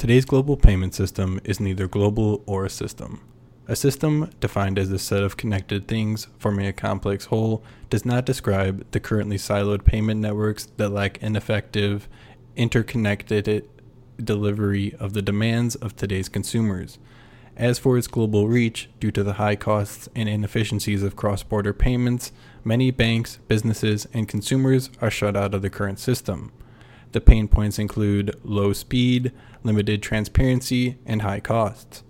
Today's global payment system is neither global or a system. A system, defined as a set of connected things forming a complex whole, does not describe the currently siloed payment networks that lack an effective, interconnected delivery of the demands of today's consumers. As for its global reach, due to the high costs and inefficiencies of cross border payments, many banks, businesses, and consumers are shut out of the current system. The pain points include low speed, limited transparency, and high costs.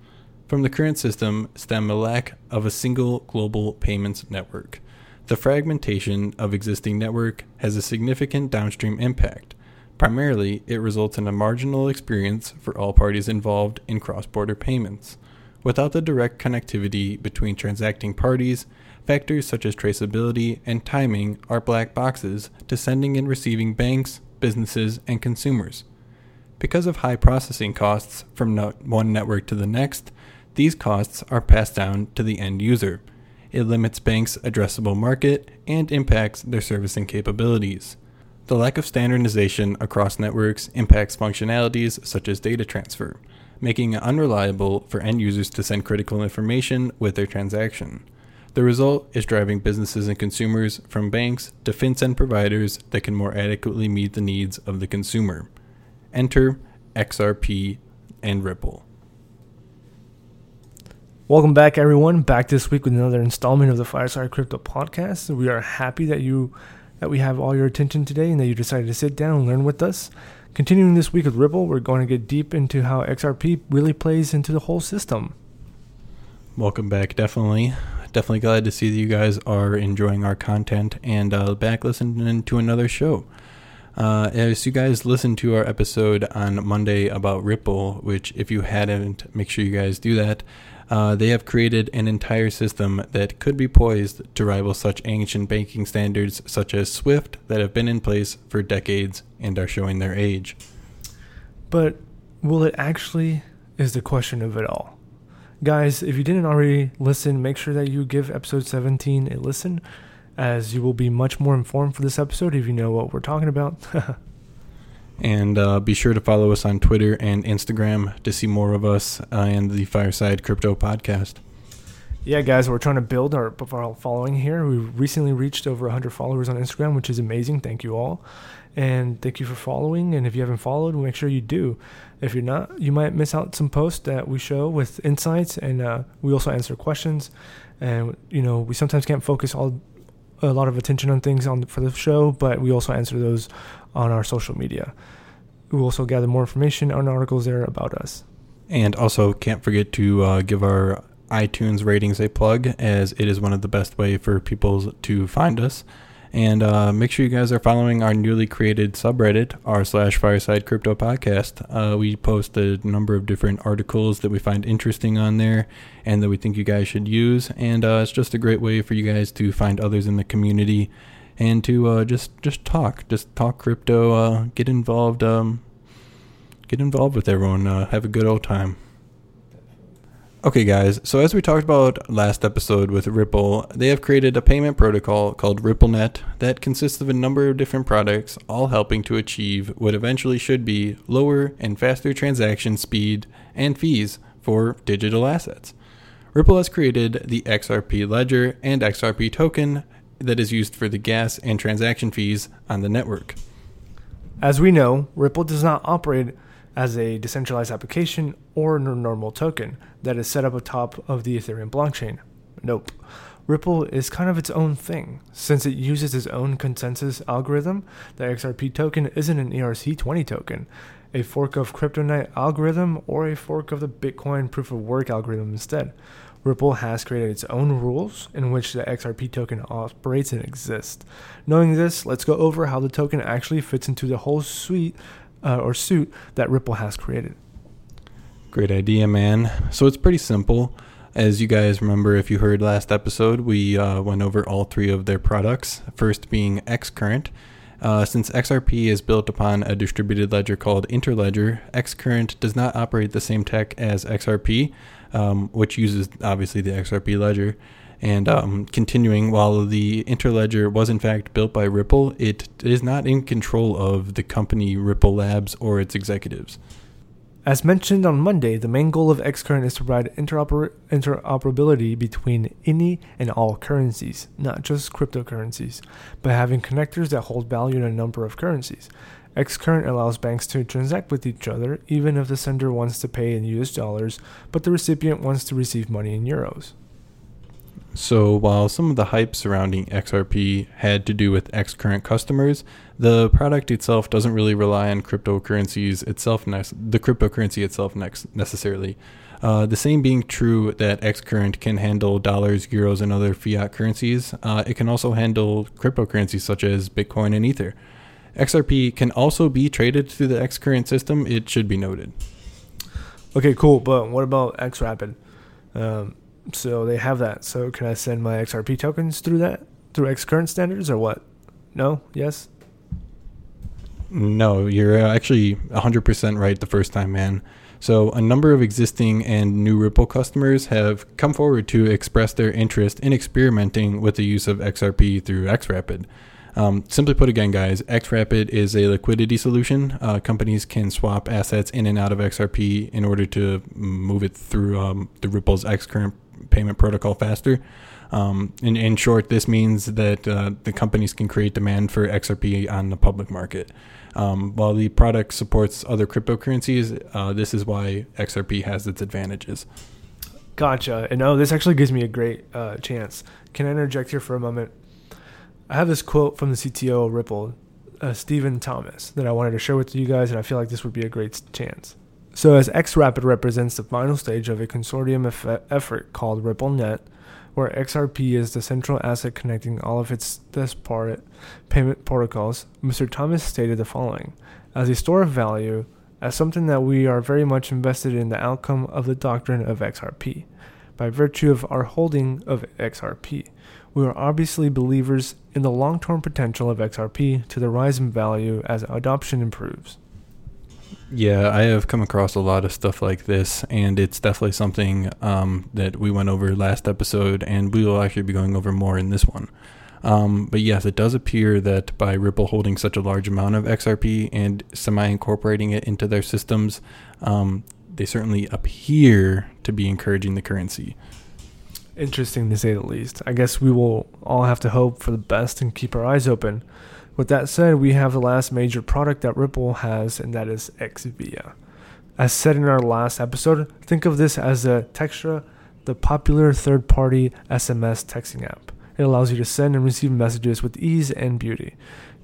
From the current system stem a lack of a single global payments network. The fragmentation of existing network has a significant downstream impact. Primarily, it results in a marginal experience for all parties involved in cross border payments. Without the direct connectivity between transacting parties, factors such as traceability and timing are black boxes to sending and receiving banks, businesses, and consumers. Because of high processing costs from one network to the next, these costs are passed down to the end user. It limits banks' addressable market and impacts their servicing capabilities. The lack of standardization across networks impacts functionalities such as data transfer, making it unreliable for end users to send critical information with their transaction. The result is driving businesses and consumers from banks to fintech providers that can more adequately meet the needs of the consumer. Enter XRP and Ripple. Welcome back, everyone. Back this week with another installment of the Fireside Crypto Podcast. We are happy that you that we have all your attention today and that you decided to sit down and learn with us. Continuing this week with Ripple, we're going to get deep into how XRP really plays into the whole system. Welcome back, definitely definitely glad to see that you guys are enjoying our content and uh, back listening to another show. Uh, as you guys listened to our episode on Monday about Ripple, which if you hadn't, make sure you guys do that. Uh, they have created an entire system that could be poised to rival such ancient banking standards such as SWIFT that have been in place for decades and are showing their age. But will it actually, is the question of it all. Guys, if you didn't already listen, make sure that you give episode 17 a listen, as you will be much more informed for this episode if you know what we're talking about. and uh, be sure to follow us on Twitter and Instagram to see more of us uh, and the Fireside Crypto Podcast. Yeah, guys, we're trying to build our following here. We recently reached over 100 followers on Instagram, which is amazing. Thank you all. And thank you for following. And if you haven't followed, make sure you do. If you're not, you might miss out some posts that we show with insights, and uh, we also answer questions. And you know, we sometimes can't focus all a lot of attention on things on for the show, but we also answer those on our social media. We also gather more information on articles there about us. And also, can't forget to uh, give our iTunes ratings a plug, as it is one of the best way for people to find us. And uh, make sure you guys are following our newly created subreddit, r slash fireside crypto podcast. Uh, we post a number of different articles that we find interesting on there and that we think you guys should use. And uh, it's just a great way for you guys to find others in the community and to uh, just just talk, just talk crypto, uh, get involved, um, get involved with everyone, uh, have a good old time. Okay, guys, so as we talked about last episode with Ripple, they have created a payment protocol called RippleNet that consists of a number of different products, all helping to achieve what eventually should be lower and faster transaction speed and fees for digital assets. Ripple has created the XRP Ledger and XRP token that is used for the gas and transaction fees on the network. As we know, Ripple does not operate as a decentralized application or a normal token that is set up atop of the Ethereum blockchain. Nope. Ripple is kind of its own thing. Since it uses its own consensus algorithm, the XRP token isn't an ERC20 token, a fork of CryptoNight algorithm, or a fork of the Bitcoin proof of work algorithm instead. Ripple has created its own rules in which the XRP token operates and exists. Knowing this, let's go over how the token actually fits into the whole suite uh, or suit that Ripple has created. Great idea, man. So it's pretty simple. As you guys remember, if you heard last episode, we uh, went over all three of their products. First being Xcurrent. Uh, since XRP is built upon a distributed ledger called Interledger, Xcurrent does not operate the same tech as XRP, um, which uses obviously the XRP ledger. And um, continuing, while the Interledger was in fact built by Ripple, it is not in control of the company Ripple Labs or its executives. As mentioned on Monday, the main goal of Xcurrent is to provide interoper- interoperability between any and all currencies, not just cryptocurrencies, by having connectors that hold value in a number of currencies. Xcurrent allows banks to transact with each other even if the sender wants to pay in US dollars, but the recipient wants to receive money in euros. So while some of the hype surrounding XRP had to do with Xcurrent customers, the product itself doesn't really rely on cryptocurrencies itself, the cryptocurrency itself necessarily. Uh, the same being true that Xcurrent can handle dollars, euros, and other fiat currencies, uh, it can also handle cryptocurrencies such as Bitcoin and Ether. XRP can also be traded through the Xcurrent system, it should be noted. Okay, cool. But what about XRapid? Um, so they have that. So can I send my XRP tokens through that through Xcurrent standards or what? No? Yes? No, you're actually 100% right the first time, man. So, a number of existing and new Ripple customers have come forward to express their interest in experimenting with the use of XRP through XRapid. Um, simply put again, guys, XRapid is a liquidity solution. Uh, companies can swap assets in and out of XRP in order to move it through um, the Ripple's Xcurrent payment protocol faster. Um, in, in short, this means that uh, the companies can create demand for XRP on the public market. Um, while the product supports other cryptocurrencies, uh, this is why XRP has its advantages. Gotcha. And oh, this actually gives me a great uh, chance. Can I interject here for a moment? I have this quote from the CTO of Ripple, uh, Stephen Thomas, that I wanted to share with you guys, and I feel like this would be a great chance. So, as XRapid represents the final stage of a consortium eff- effort called RippleNet, where XRP is the central asset connecting all of its disparate payment protocols, Mr. Thomas stated the following As a store of value, as something that we are very much invested in the outcome of the doctrine of XRP, by virtue of our holding of XRP. We are obviously believers in the long term potential of XRP to the rise in value as adoption improves. Yeah, I have come across a lot of stuff like this, and it's definitely something um, that we went over last episode, and we will actually be going over more in this one. Um, but yes, it does appear that by Ripple holding such a large amount of XRP and semi incorporating it into their systems, um, they certainly appear to be encouraging the currency. Interesting to say the least. I guess we will all have to hope for the best and keep our eyes open. With that said, we have the last major product that Ripple has, and that is XVIA. As said in our last episode, think of this as a Textra, the popular third party SMS texting app. It allows you to send and receive messages with ease and beauty.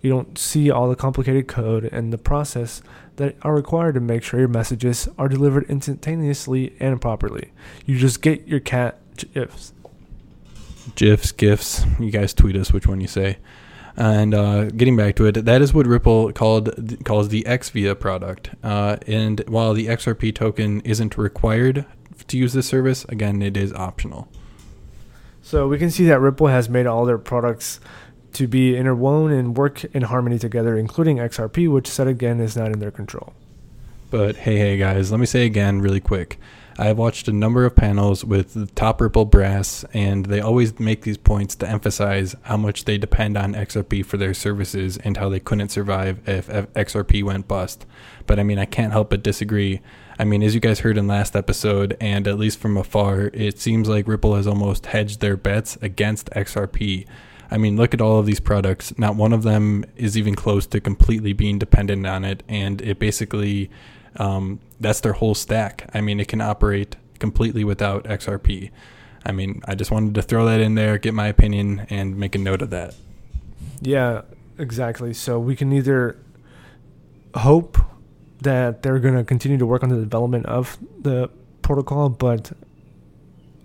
You don't see all the complicated code and the process that are required to make sure your messages are delivered instantaneously and properly. You just get your cat GIFs. GIFs, GIFs. You guys tweet us which one you say. And uh, getting back to it, that is what Ripple called calls the XVIA product. Uh, and while the XRP token isn't required to use this service, again, it is optional. So we can see that Ripple has made all their products to be interwoven and work in harmony together, including XRP, which said again is not in their control. But hey, hey guys, let me say again really quick. I have watched a number of panels with top Ripple brass, and they always make these points to emphasize how much they depend on XRP for their services and how they couldn't survive if XRP went bust. But I mean, I can't help but disagree. I mean, as you guys heard in last episode, and at least from afar, it seems like Ripple has almost hedged their bets against XRP. I mean, look at all of these products. Not one of them is even close to completely being dependent on it, and it basically um, that's their whole stack. I mean, it can operate completely without XRP. I mean, I just wanted to throw that in there, get my opinion, and make a note of that. Yeah, exactly. So we can either hope that they're going to continue to work on the development of the protocol, but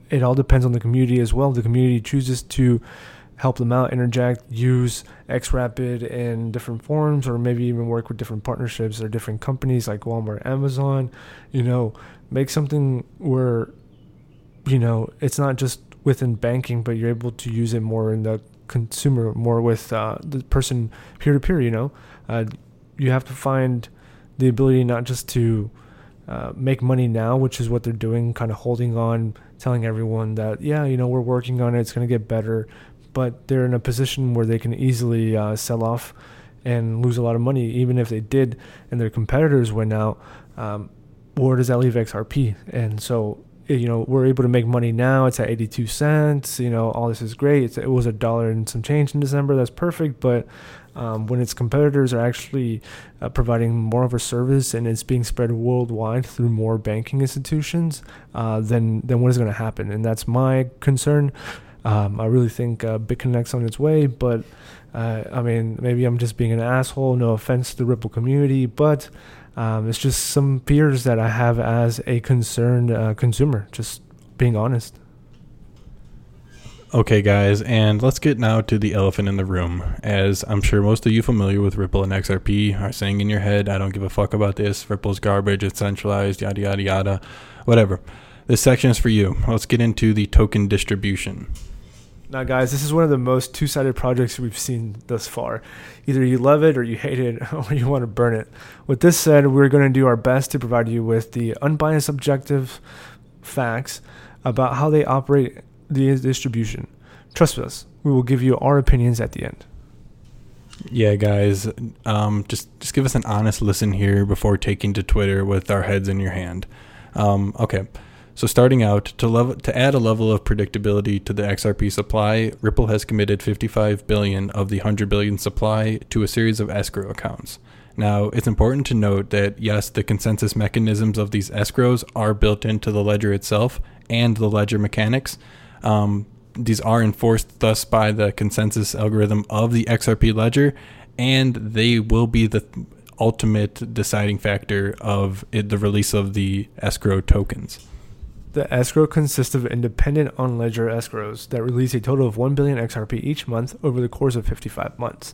it all depends on the community as well. The community chooses to help them out, interject, use XRapid in different forms, or maybe even work with different partnerships or different companies like Walmart, Amazon. You know, make something where, you know, it's not just within banking, but you're able to use it more in the consumer, more with uh, the person peer to peer. You know, uh, you have to find the ability not just to uh, make money now, which is what they're doing, kind of holding on, telling everyone that, yeah, you know, we're working on it, it's going to get better, but they're in a position where they can easily uh, sell off and lose a lot of money, even if they did and their competitors went out. Um, where does that leave XRP? And so you know we're able to make money now. It's at 82 cents. You know all this is great. It's, it was a dollar and some change in December. That's perfect. But um, when its competitors are actually uh, providing more of a service and it's being spread worldwide through more banking institutions, uh, then then what is going to happen? And that's my concern. Um, I really think uh, BitConnect's on its way, but uh, I mean maybe I'm just being an asshole. No offense to the Ripple community, but um, it's just some fears that I have as a concerned uh, consumer. Just being honest. Okay, guys, and let's get now to the elephant in the room. As I'm sure most of you familiar with Ripple and XRP are saying in your head, I don't give a fuck about this. Ripple's garbage, it's centralized, yada, yada, yada, whatever. This section is for you. Let's get into the token distribution. Now, guys, this is one of the most two sided projects we've seen thus far. Either you love it or you hate it or you want to burn it. With this said, we're going to do our best to provide you with the unbiased, objective facts about how they operate the distribution. Trust us, we will give you our opinions at the end. Yeah, guys, um, just just give us an honest listen here before taking to Twitter with our heads in your hand. Um, okay, so starting out to level to add a level of predictability to the XRP supply, Ripple has committed 55 billion of the 100 billion supply to a series of escrow accounts. Now, it's important to note that yes, the consensus mechanisms of these escrows are built into the ledger itself and the ledger mechanics. Um, these are enforced thus by the consensus algorithm of the XRP ledger, and they will be the ultimate deciding factor of it, the release of the escrow tokens. The escrow consists of independent on ledger escrows that release a total of 1 billion XRP each month over the course of 55 months.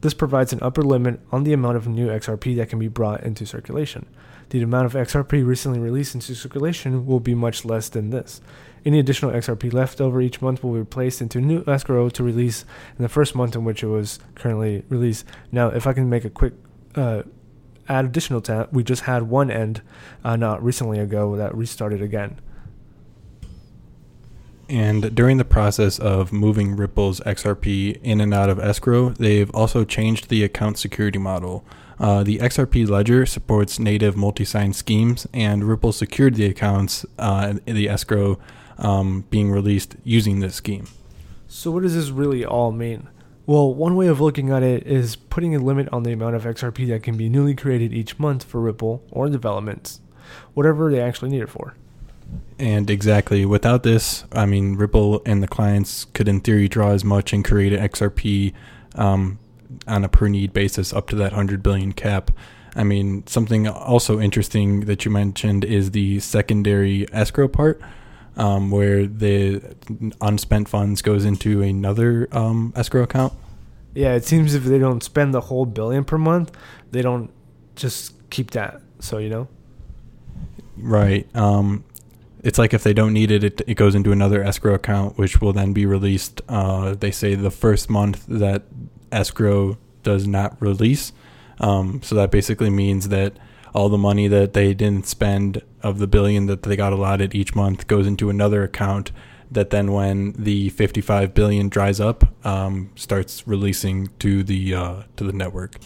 This provides an upper limit on the amount of new XRP that can be brought into circulation. The amount of XRP recently released into circulation will be much less than this. Any additional XRP left over each month will be placed into new escrow to release in the first month in which it was currently released. Now, if I can make a quick uh, add additional that, we just had one end uh, not recently ago that restarted again. And during the process of moving Ripple's XRP in and out of escrow, they've also changed the account security model. Uh, the XRP ledger supports native multi sign schemes, and Ripple secured the accounts uh, in the escrow um, being released using this scheme. So, what does this really all mean? Well, one way of looking at it is putting a limit on the amount of XRP that can be newly created each month for Ripple or developments, whatever they actually need it for. And exactly, without this, I mean, Ripple and the clients could, in theory, draw as much and create an XRP um, on a per need basis up to that 100 billion cap. I mean, something also interesting that you mentioned is the secondary escrow part um, where the unspent funds goes into another um, escrow account. Yeah, it seems if they don't spend the whole billion per month, they don't just keep that. So you know, right? Um, it's like if they don't need it, it, it goes into another escrow account, which will then be released. Uh, they say the first month that escrow does not release. Um, so that basically means that all the money that they didn't spend of the billion that they got allotted each month goes into another account that then when the 55 billion dries up um, starts releasing to the uh, to the network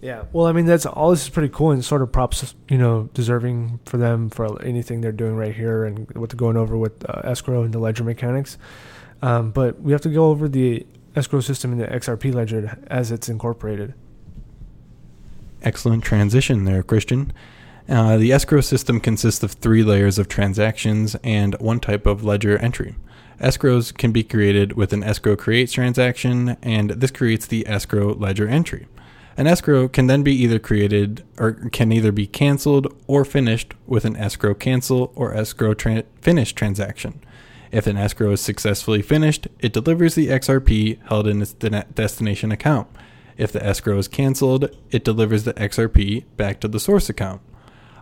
yeah well i mean that's all this is pretty cool and sort of props you know deserving for them for anything they're doing right here and what they're going over with uh, escrow and the ledger mechanics um, but we have to go over the escrow system in the xrp ledger as it's incorporated Excellent transition there, Christian. Uh, the escrow system consists of three layers of transactions and one type of ledger entry. Escrows can be created with an escrow creates transaction, and this creates the escrow ledger entry. An escrow can then be either created or can either be canceled or finished with an escrow cancel or escrow tra- finish transaction. If an escrow is successfully finished, it delivers the XRP held in its de- destination account. If the escrow is canceled, it delivers the XRP back to the source account.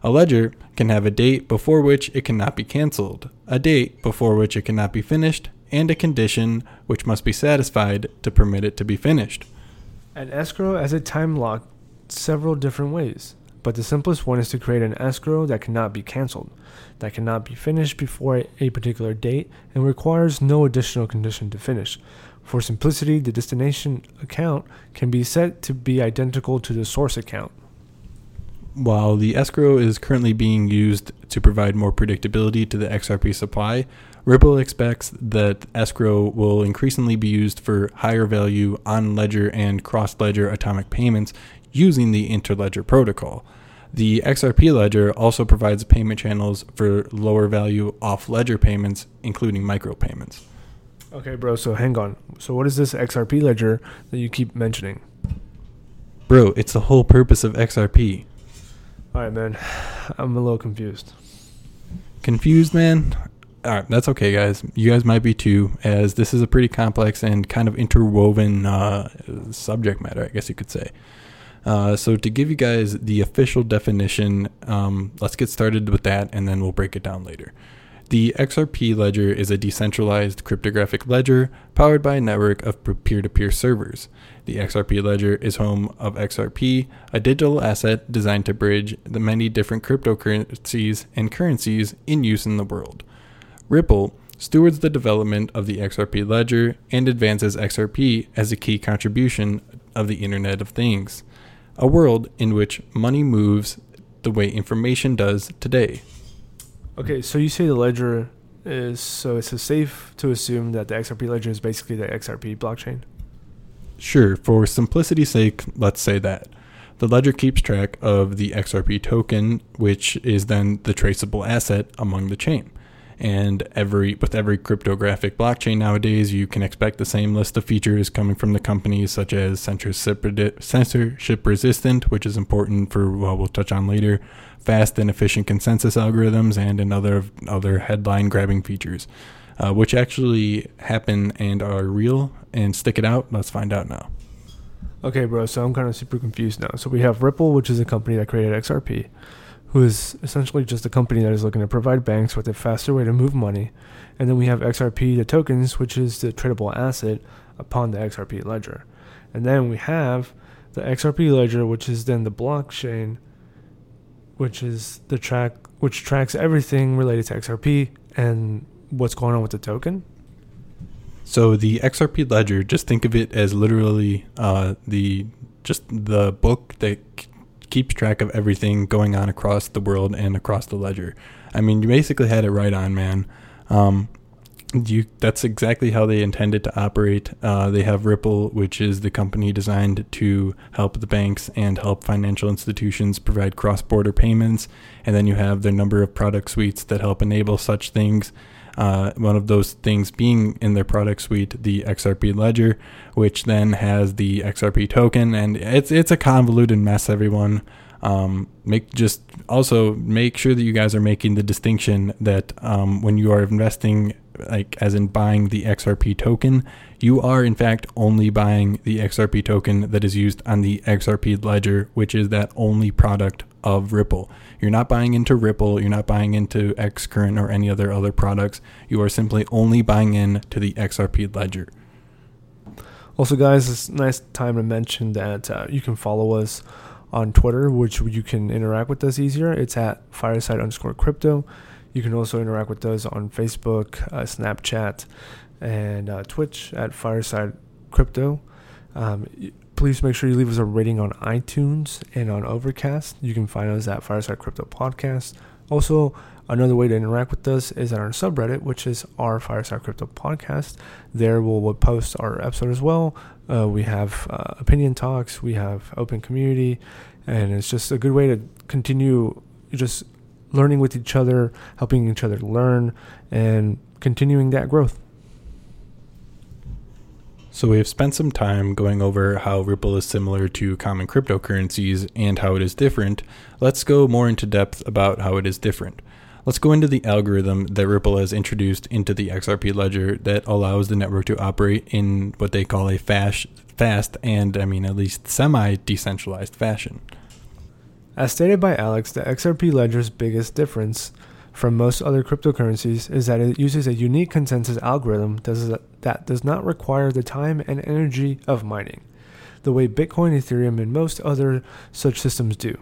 A ledger can have a date before which it cannot be canceled, a date before which it cannot be finished, and a condition which must be satisfied to permit it to be finished. An escrow has a time lock several different ways, but the simplest one is to create an escrow that cannot be canceled, that cannot be finished before a particular date, and requires no additional condition to finish. For simplicity, the destination account can be set to be identical to the source account. while the escrow is currently being used to provide more predictability to the XRP supply, Ripple expects that escrow will increasingly be used for higher value on ledger and cross ledger atomic payments using the interledger protocol. The XRP ledger also provides payment channels for lower value off ledger payments, including micropayments. Okay, bro. So hang on. So what is this XRP ledger that you keep mentioning? Bro, it's the whole purpose of XRP. All right, man. I'm a little confused. Confused, man? All right, that's okay, guys. You guys might be too, as this is a pretty complex and kind of interwoven uh, subject matter, I guess you could say. Uh, so, to give you guys the official definition, um, let's get started with that and then we'll break it down later. The XRP ledger is a decentralized cryptographic ledger powered by a network of peer to peer servers. The XRP ledger is home of XRP, a digital asset designed to bridge the many different cryptocurrencies and currencies in use in the world. Ripple stewards the development of the XRP ledger and advances XRP as a key contribution of the Internet of Things, a world in which money moves the way information does today. Okay, so you say the ledger is so it's safe to assume that the XRP ledger is basically the XRP blockchain. Sure, for simplicity's sake, let's say that. The ledger keeps track of the XRP token, which is then the traceable asset among the chain. And every with every cryptographic blockchain nowadays, you can expect the same list of features coming from the companies such as censorship, resistant, which is important for what we'll touch on later, fast and efficient consensus algorithms, and another other headline grabbing features, uh, which actually happen and are real and stick it out. Let's find out now. Okay, bro. So I'm kind of super confused now. So we have Ripple, which is a company that created XRP who is essentially just a company that is looking to provide banks with a faster way to move money. And then we have XRP, the tokens, which is the tradable asset upon the XRP ledger. And then we have the XRP ledger, which is then the blockchain, which is the track which tracks everything related to XRP and what's going on with the token. So the XRP ledger, just think of it as literally uh, the just the book that keeps track of everything going on across the world and across the ledger. I mean, you basically had it right on, man. Um, you, that's exactly how they intended to operate. Uh, they have Ripple, which is the company designed to help the banks and help financial institutions provide cross border payments. And then you have their number of product suites that help enable such things. Uh, one of those things being in their product suite, the XRP Ledger, which then has the XRP token, and it's it's a convoluted mess. Everyone, um, make just also make sure that you guys are making the distinction that um, when you are investing, like as in buying the XRP token, you are in fact only buying the XRP token that is used on the XRP Ledger, which is that only product of Ripple. You're not buying into Ripple, you're not buying into Xcurrent or any other other products. You are simply only buying in to the XRP ledger. Also, guys, it's nice time to mention that uh, you can follow us on Twitter, which you can interact with us easier. It's at fireside underscore crypto. You can also interact with us on Facebook, uh, Snapchat, and uh, Twitch at fireside crypto. Um, please make sure you leave us a rating on iTunes and on Overcast. You can find us at Fireside Crypto Podcast. Also, another way to interact with us is on our subreddit, which is our Fireside Crypto Podcast. There we'll, we'll post our episode as well. Uh, we have uh, opinion talks, we have open community, and it's just a good way to continue just learning with each other, helping each other learn, and continuing that growth. So, we have spent some time going over how Ripple is similar to common cryptocurrencies and how it is different. Let's go more into depth about how it is different. Let's go into the algorithm that Ripple has introduced into the XRP ledger that allows the network to operate in what they call a fast, fast and, I mean, at least semi decentralized fashion. As stated by Alex, the XRP ledger's biggest difference from most other cryptocurrencies is that it uses a unique consensus algorithm that does not require the time and energy of mining, the way Bitcoin, Ethereum, and most other such systems do.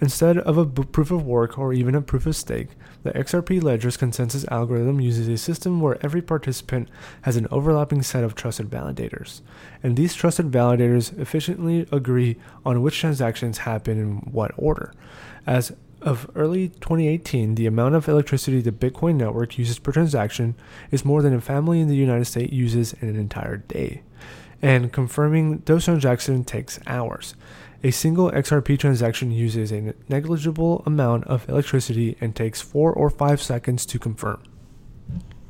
Instead of a b- proof of work or even a proof of stake, the XRP Ledger's consensus algorithm uses a system where every participant has an overlapping set of trusted validators, and these trusted validators efficiently agree on which transactions happen in what order. As of early 2018, the amount of electricity the Bitcoin network uses per transaction is more than a family in the United States uses in an entire day. And confirming those transactions takes hours. A single XRP transaction uses a negligible amount of electricity and takes 4 or 5 seconds to confirm.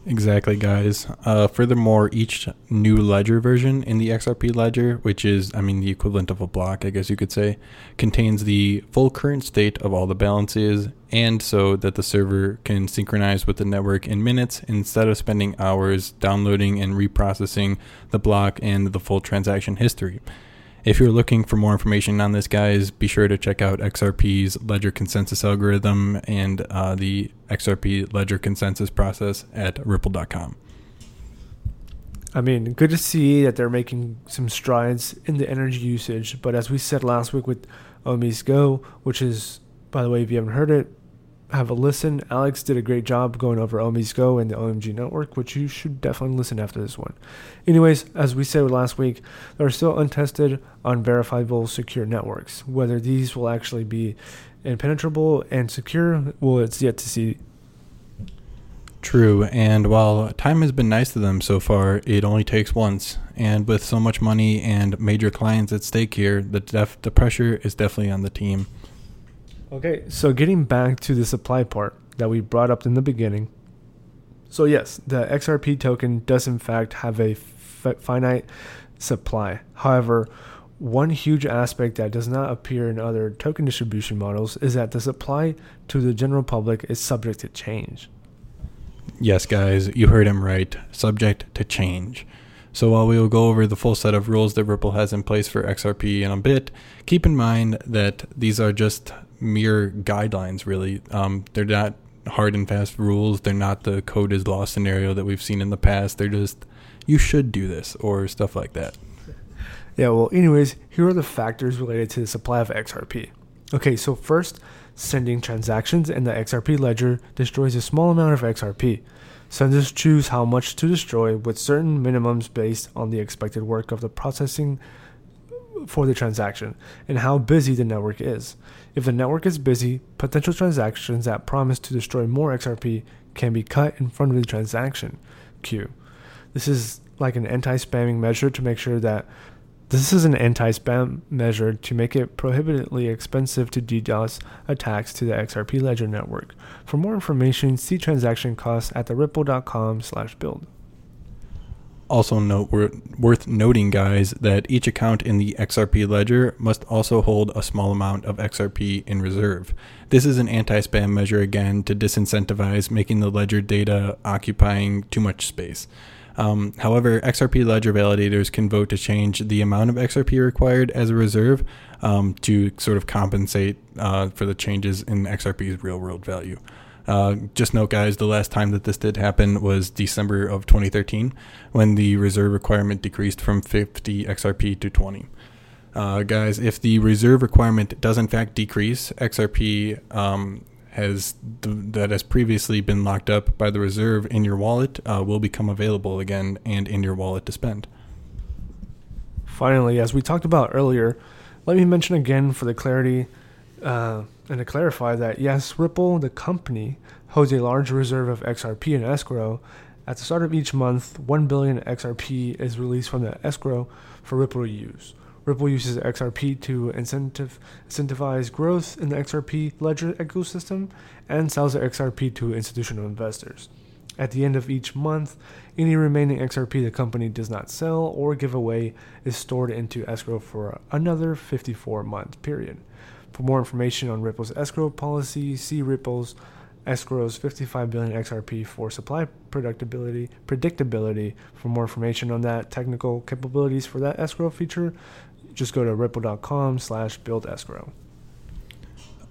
Exactly, guys. Uh, furthermore, each new ledger version in the XRP ledger, which is, I mean, the equivalent of a block, I guess you could say, contains the full current state of all the balances, and so that the server can synchronize with the network in minutes instead of spending hours downloading and reprocessing the block and the full transaction history. If you're looking for more information on this, guys, be sure to check out XRP's Ledger Consensus algorithm and uh, the XRP Ledger Consensus process at ripple.com. I mean, good to see that they're making some strides in the energy usage. But as we said last week with OmiseGO, which is, by the way, if you haven't heard it, have a listen. Alex did a great job going over OmiseGO and the OMG network, which you should definitely listen after this one. Anyways, as we said last week, there are still untested, unverifiable secure networks. Whether these will actually be impenetrable and secure, well, it's yet to see. True, and while time has been nice to them so far, it only takes once. And with so much money and major clients at stake here, the def- the pressure is definitely on the team. Okay, so getting back to the supply part that we brought up in the beginning. So, yes, the XRP token does in fact have a f- finite supply. However, one huge aspect that does not appear in other token distribution models is that the supply to the general public is subject to change. Yes, guys, you heard him right. Subject to change. So while we will go over the full set of rules that Ripple has in place for XRP in a bit, keep in mind that these are just mere guidelines, really. Um, they're not hard and fast rules. They're not the code is law scenario that we've seen in the past. They're just, you should do this or stuff like that. Yeah, well, anyways, here are the factors related to the supply of XRP. Okay, so first, sending transactions in the XRP ledger destroys a small amount of XRP. Senders choose how much to destroy with certain minimums based on the expected work of the processing for the transaction and how busy the network is. If the network is busy, potential transactions that promise to destroy more XRP can be cut in front of the transaction queue. This is like an anti-spamming measure to make sure that this is an anti-spam measure to make it prohibitively expensive to DDoS attacks to the XRP ledger network. For more information, see transaction costs at the ripple.com/build. Also, note worth noting, guys, that each account in the XRP ledger must also hold a small amount of XRP in reserve. This is an anti spam measure again to disincentivize making the ledger data occupying too much space. Um, however, XRP ledger validators can vote to change the amount of XRP required as a reserve um, to sort of compensate uh, for the changes in XRP's real world value. Uh, just note, guys, the last time that this did happen was December of 2013 when the reserve requirement decreased from 50 XRP to 20. Uh, guys, if the reserve requirement does in fact decrease, XRP um, has th- that has previously been locked up by the reserve in your wallet uh, will become available again and in your wallet to spend. Finally, as we talked about earlier, let me mention again for the clarity uh, and to clarify that yes, Ripple, the company, holds a large reserve of XRP in escrow. At the start of each month, 1 billion XRP is released from the escrow for Ripple use. Ripple uses XRP to incentive, incentivize growth in the XRP ledger ecosystem and sells the XRP to institutional investors. At the end of each month, any remaining XRP the company does not sell or give away is stored into escrow for another 54 month period. For more information on Ripple's escrow policy, see Ripple's escrow's 55 billion XRP for supply predictability. Predictability. For more information on that, technical capabilities for that escrow feature, just go to ripple.com/slash build escrow.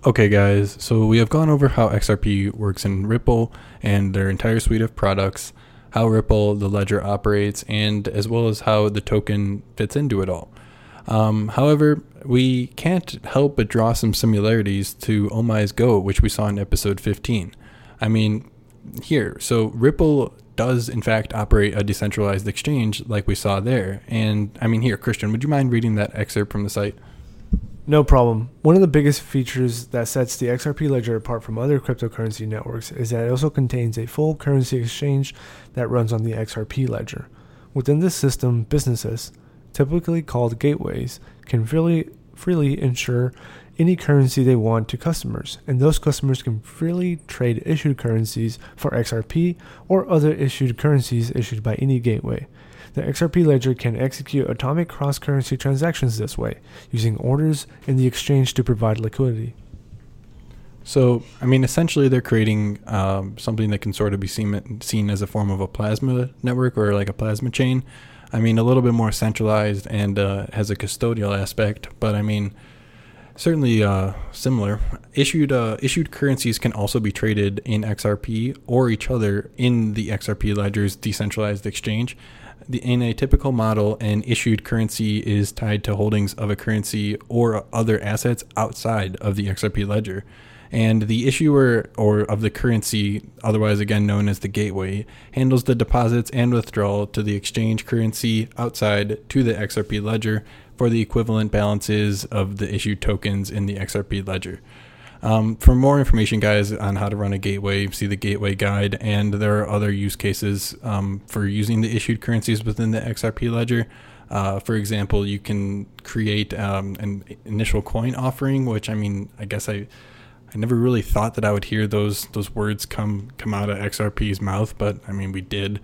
Okay, guys. So we have gone over how XRP works in Ripple and their entire suite of products, how Ripple, the ledger operates, and as well as how the token fits into it all. Um, however, we can't help but draw some similarities to Oh My's Go, which we saw in episode 15. I mean, here, so Ripple does in fact operate a decentralized exchange like we saw there. And I mean, here, Christian, would you mind reading that excerpt from the site? No problem. One of the biggest features that sets the XRP ledger apart from other cryptocurrency networks is that it also contains a full currency exchange that runs on the XRP ledger. Within this system, businesses, typically called gateways, can freely, freely insure any currency they want to customers, and those customers can freely trade issued currencies for XRP or other issued currencies issued by any gateway. The XRP ledger can execute atomic cross currency transactions this way, using orders in the exchange to provide liquidity. So, I mean, essentially, they're creating um, something that can sort of be seen, seen as a form of a plasma network or like a plasma chain. I mean, a little bit more centralized and uh, has a custodial aspect, but I mean, certainly uh, similar. Issued uh, issued currencies can also be traded in XRP or each other in the XRP ledger's decentralized exchange. The, in a typical model, an issued currency is tied to holdings of a currency or other assets outside of the XRP ledger. And the issuer or of the currency, otherwise again known as the gateway, handles the deposits and withdrawal to the exchange currency outside to the XRP ledger for the equivalent balances of the issued tokens in the XRP ledger. Um, for more information, guys, on how to run a gateway, see the gateway guide, and there are other use cases um, for using the issued currencies within the XRP ledger. Uh, for example, you can create um, an initial coin offering, which I mean, I guess I, I never really thought that I would hear those those words come come out of XRP's mouth, but I mean, we did.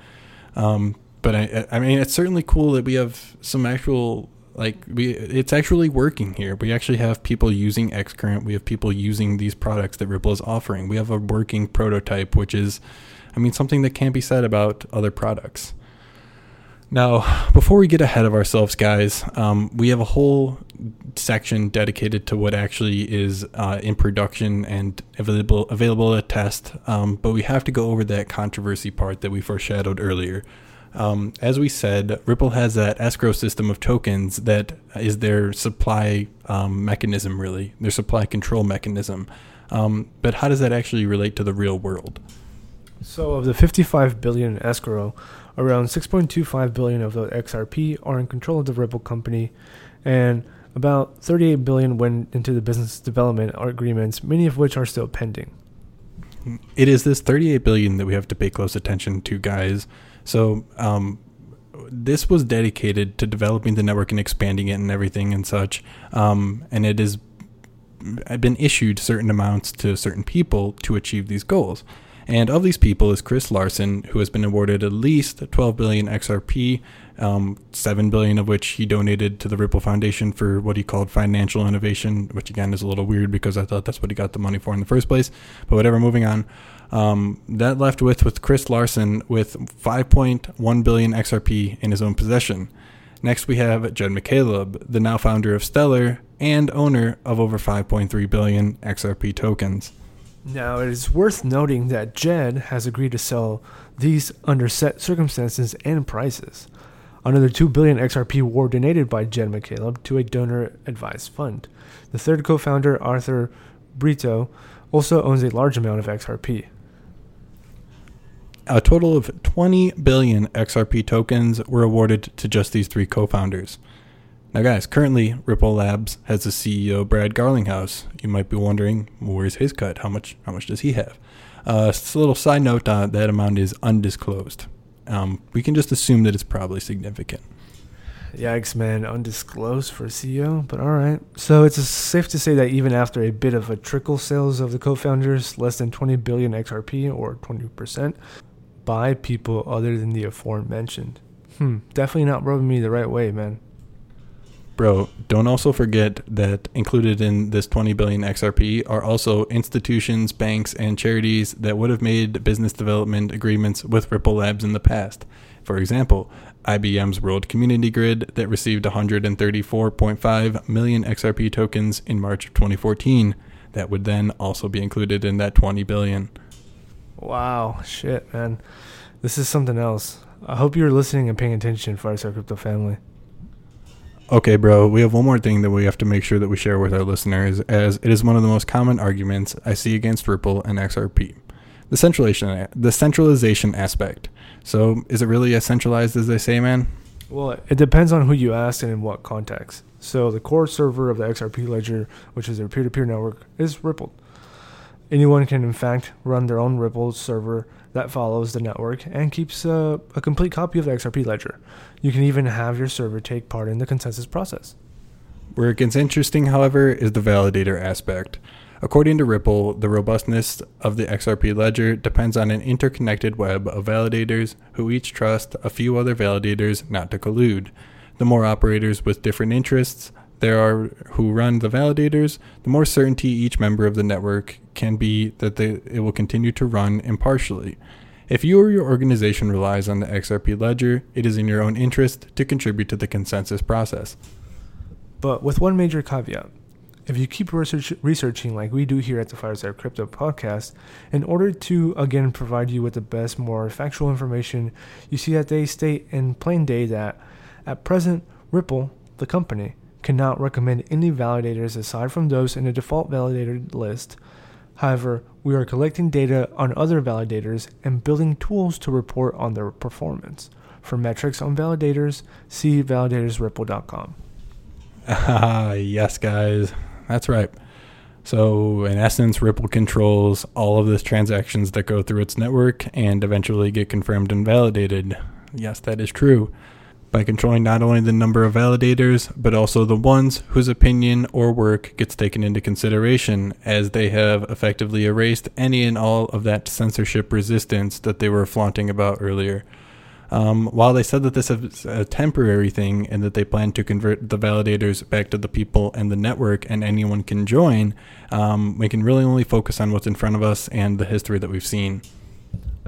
Um, but I, I mean, it's certainly cool that we have some actual like we it's actually working here. We actually have people using xcurrent. We have people using these products that ripple is offering. We have a working prototype which is i mean something that can't be said about other products now before we get ahead of ourselves guys um, we have a whole section dedicated to what actually is uh, in production and available available to test um, but we have to go over that controversy part that we foreshadowed earlier um, as we said, Ripple has that escrow system of tokens that is their supply um, mechanism, really, their supply control mechanism. Um, but how does that actually relate to the real world? So, of the 55 billion escrow, around 6.25 billion of the XRP are in control of the Ripple company, and about 38 billion went into the business development agreements, many of which are still pending. It is this 38 billion that we have to pay close attention to, guys. So um, this was dedicated to developing the network and expanding it and everything and such. Um, and it has been issued certain amounts to certain people to achieve these goals. And of these people is Chris Larsen, who has been awarded at least 12 billion XRP, um, 7 billion of which he donated to the Ripple Foundation for what he called financial innovation, which again is a little weird because I thought that's what he got the money for in the first place. But whatever, moving on. Um, that left with with Chris Larsen with 5.1 billion XRP in his own possession. Next, we have Jed McCaleb, the now founder of Stellar and owner of over 5.3 billion XRP tokens. Now, it is worth noting that Jed has agreed to sell these under set circumstances and prices. Another 2 billion XRP were donated by Jed McCaleb to a donor advised fund. The third co founder, Arthur Brito, also owns a large amount of XRP. A total of 20 billion XRP tokens were awarded to just these three co founders. Now, guys, currently Ripple Labs has the CEO Brad Garlinghouse. You might be wondering, where's his cut? How much? How much does he have? Uh, just a little side note: uh, that amount is undisclosed. Um, we can just assume that it's probably significant. Yikes, man, undisclosed for CEO, but all right. So it's safe to say that even after a bit of a trickle sales of the co-founders, less than 20 billion XRP or 20%, by people other than the aforementioned. Hmm, definitely not rubbing me the right way, man. Bro, don't also forget that included in this 20 billion XRP are also institutions, banks, and charities that would have made business development agreements with Ripple Labs in the past. For example, IBM's World Community Grid that received 134.5 million XRP tokens in March of 2014 that would then also be included in that 20 billion. Wow, shit, man. This is something else. I hope you're listening and paying attention, Fireside Crypto family. Okay, bro, we have one more thing that we have to make sure that we share with our listeners, as it is one of the most common arguments I see against Ripple and XRP. The centralization, the centralization aspect. So, is it really as centralized as they say, man? Well, it depends on who you ask and in what context. So, the core server of the XRP ledger, which is their peer to peer network, is Ripple. Anyone can, in fact, run their own Ripple server that follows the network and keeps uh, a complete copy of the XRP ledger. You can even have your server take part in the consensus process. Where it gets interesting, however, is the validator aspect. According to Ripple, the robustness of the XRP ledger depends on an interconnected web of validators who each trust a few other validators not to collude. The more operators with different interests there are who run the validators, the more certainty each member of the network can be that they, it will continue to run impartially. If you or your organization relies on the XRP ledger, it is in your own interest to contribute to the consensus process. But with one major caveat. If you keep research, researching like we do here at the Fireside Crypto podcast, in order to again provide you with the best, more factual information, you see that they state in plain day that at present, Ripple, the company, cannot recommend any validators aside from those in the default validator list. However, we are collecting data on other validators and building tools to report on their performance. For metrics on validators, see validatorsripple.com. Ah, yes, guys. That's right. So, in essence, Ripple controls all of the transactions that go through its network and eventually get confirmed and validated. Yes, that is true by controlling not only the number of validators, but also the ones whose opinion or work gets taken into consideration, as they have effectively erased any and all of that censorship resistance that they were flaunting about earlier. Um, while they said that this is a temporary thing and that they plan to convert the validators back to the people and the network and anyone can join, um, we can really only focus on what's in front of us and the history that we've seen.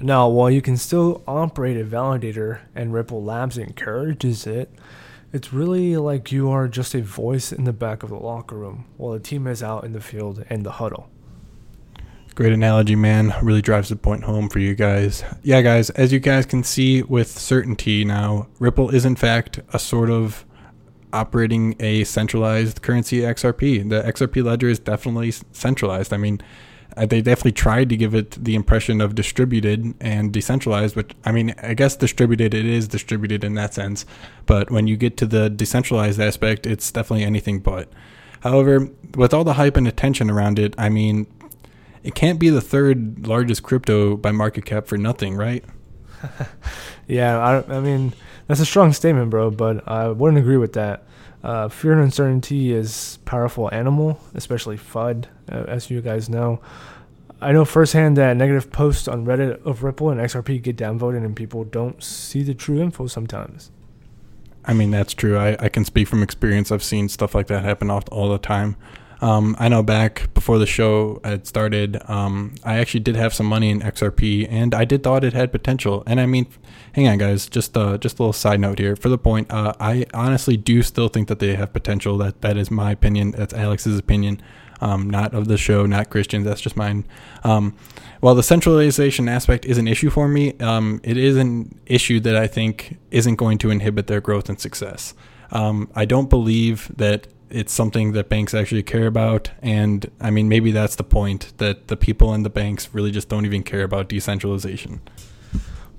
Now, while you can still operate a validator and Ripple Labs encourages it, it's really like you are just a voice in the back of the locker room while the team is out in the field and the huddle. Great analogy, man. Really drives the point home for you guys. Yeah, guys, as you guys can see with certainty now, Ripple is in fact a sort of operating a centralized currency XRP. The XRP ledger is definitely centralized. I mean, Uh, they definitely tried to give it the impression of distributed and decentralized, which I mean, I guess distributed, it is distributed in that sense. But when you get to the decentralized aspect, it's definitely anything but. However, with all the hype and attention around it, I mean, it can't be the third largest crypto by market cap for nothing, right? yeah, I, I mean, that's a strong statement, bro, but I wouldn't agree with that. Uh, fear and uncertainty is powerful animal, especially FUD, uh, as you guys know. I know firsthand that negative posts on Reddit of Ripple and XRP get downvoted, and people don't see the true info sometimes. I mean, that's true. I, I can speak from experience. I've seen stuff like that happen all, all the time. Um, I know back before the show had started, um, I actually did have some money in XRP, and I did thought it had potential. And I mean, hang on, guys, just uh, just a little side note here. For the point, uh, I honestly do still think that they have potential. That that is my opinion. That's Alex's opinion, um, not of the show, not Christian. That's just mine. Um, while the centralization aspect is an issue for me, um, it is an issue that I think isn't going to inhibit their growth and success. Um, I don't believe that it's something that banks actually care about. And I mean, maybe that's the point that the people in the banks really just don't even care about decentralization.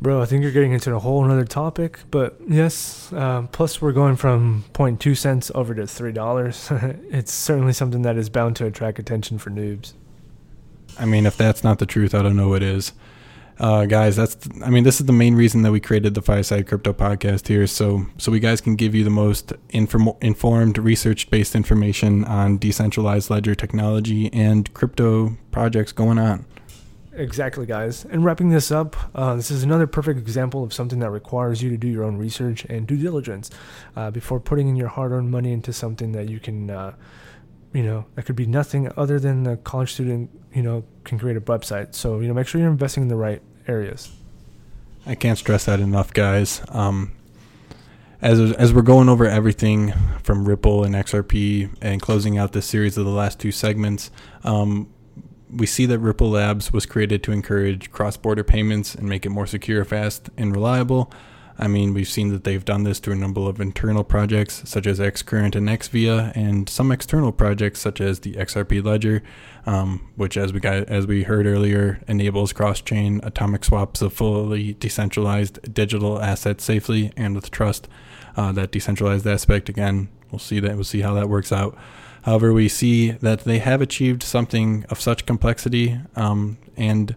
Bro, I think you're getting into a whole another topic, but yes. Uh, plus, we're going from 0.2 cents over to three dollars. it's certainly something that is bound to attract attention for noobs. I mean, if that's not the truth, I don't know what is uh, guys, that's I mean, this is the main reason that we created the Fireside Crypto podcast here, so so we guys can give you the most inform- informed, research-based information on decentralized ledger technology and crypto projects going on. Exactly, guys. And wrapping this up, uh, this is another perfect example of something that requires you to do your own research and due diligence uh, before putting in your hard-earned money into something that you can, uh, you know, that could be nothing other than a college student, you know, can create a website. So you know, make sure you're investing in the right areas. I can't stress that enough, guys. Um, as as we're going over everything from Ripple and XRP and closing out this series of the last two segments, um, we see that Ripple Labs was created to encourage cross-border payments and make it more secure, fast, and reliable. I mean, we've seen that they've done this through a number of internal projects such as Xcurrent and Xvia, and some external projects such as the XRP Ledger, um, which, as we got as we heard earlier, enables cross-chain atomic swaps of fully decentralized digital assets safely and with trust. Uh, that decentralized aspect again, we'll see that we'll see how that works out. However, we see that they have achieved something of such complexity um, and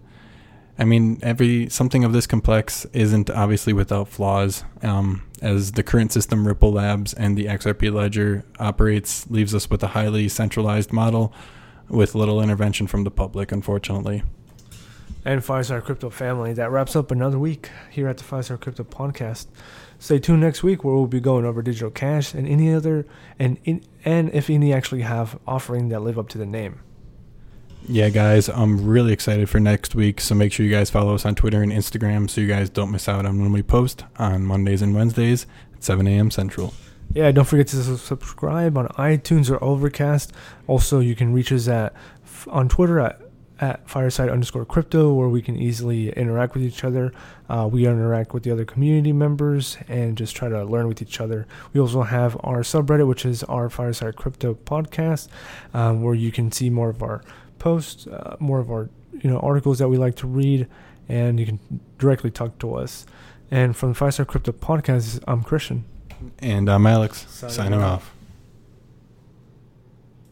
I mean, every something of this complex isn't obviously without flaws. Um, as the current system, Ripple Labs and the XRP Ledger operates, leaves us with a highly centralized model with little intervention from the public, unfortunately. And Fireside Crypto family, that wraps up another week here at the Fireside Crypto podcast. Stay tuned next week where we'll be going over digital cash and any other and in, and if any actually have offering that live up to the name yeah, guys, I'm really excited for next week. So make sure you guys follow us on Twitter and Instagram so you guys don't miss out on when we post on Mondays and Wednesdays at 7 a.m. Central. Yeah, don't forget to subscribe on iTunes or Overcast. Also, you can reach us at on Twitter at at fireside underscore crypto where we can easily interact with each other. Uh, we interact with the other community members and just try to learn with each other. We also have our subreddit, which is our fireside crypto podcast, um, where you can see more of our posts, uh, more of our you know articles that we like to read, and you can directly talk to us. And from the Fireside Crypto Podcast, I'm Christian. And I'm Alex, signing, signing off. off.